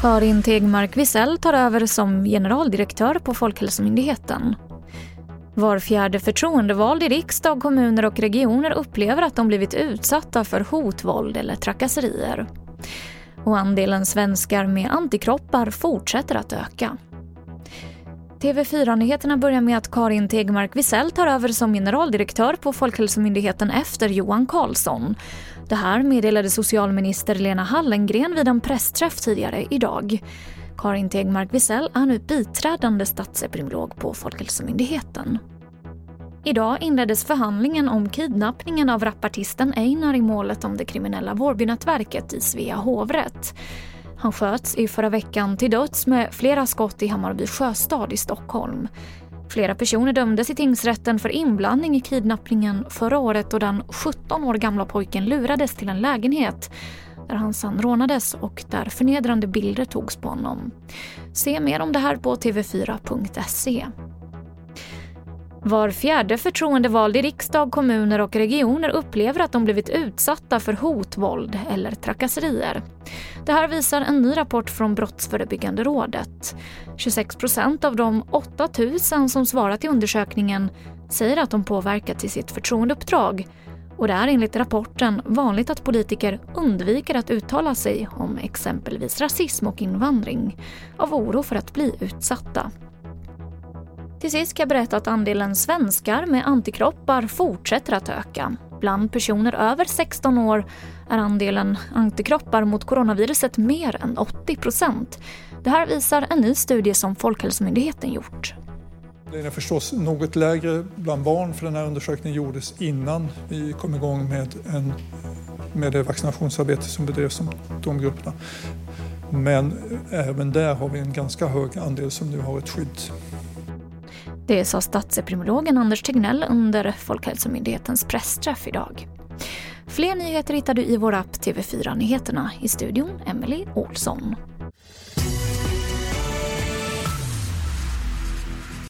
Karin Tegmark Wisell tar över som generaldirektör på Folkhälsomyndigheten. Var fjärde förtroendevald i riksdag, kommuner och regioner upplever att de blivit utsatta för hot, våld eller trakasserier. Och andelen svenskar med antikroppar fortsätter att öka. TV4-nyheterna börjar med att Karin Tegmark Wisell tar över som generaldirektör på Folkhälsomyndigheten efter Johan Carlsson. Det här meddelade socialminister Lena Hallengren vid en pressträff tidigare idag. Karin Tegmark Wisell är nu biträdande statsepidemiolog på Folkhälsomyndigheten. Idag inleddes förhandlingen om kidnappningen av rapartisten Einar i målet om det kriminella Vårbynätverket i Svea hovrätt. Han sköts i förra veckan till döds med flera skott i Hammarby sjöstad i Stockholm. Flera personer dömdes i tingsrätten för inblandning i kidnappningen förra året och den 17 år gamla pojken lurades till en lägenhet där han sedan rånades och där förnedrande bilder togs på honom. Se mer om det här på tv4.se. Var fjärde förtroendevald i riksdag, kommuner och regioner upplever att de blivit utsatta för hot, våld eller trakasserier. Det här visar en ny rapport från Brottsförebyggande rådet. 26 procent av de 8 000 som svarat i undersökningen säger att de påverkats i sitt förtroendeuppdrag. Och det är enligt rapporten vanligt att politiker undviker att uttala sig om exempelvis rasism och invandring av oro för att bli utsatta. Till sist kan jag berätta att andelen svenskar med antikroppar fortsätter att öka. Bland personer över 16 år är andelen antikroppar mot coronaviruset mer än 80 procent. Det här visar en ny studie som Folkhälsomyndigheten gjort. Den är förstås något lägre bland barn för den här undersökningen gjordes innan vi kom igång med, en, med det vaccinationsarbete som bedrevs om de grupperna. Men eh, även där har vi en ganska hög andel som nu har ett skydd. Det sa statsepidemiologen Anders Tegnell under Folkhälsomyndighetens pressträff idag. Fler nyheter hittar du i vår app TV4 Nyheterna. I studion Emily Olsson.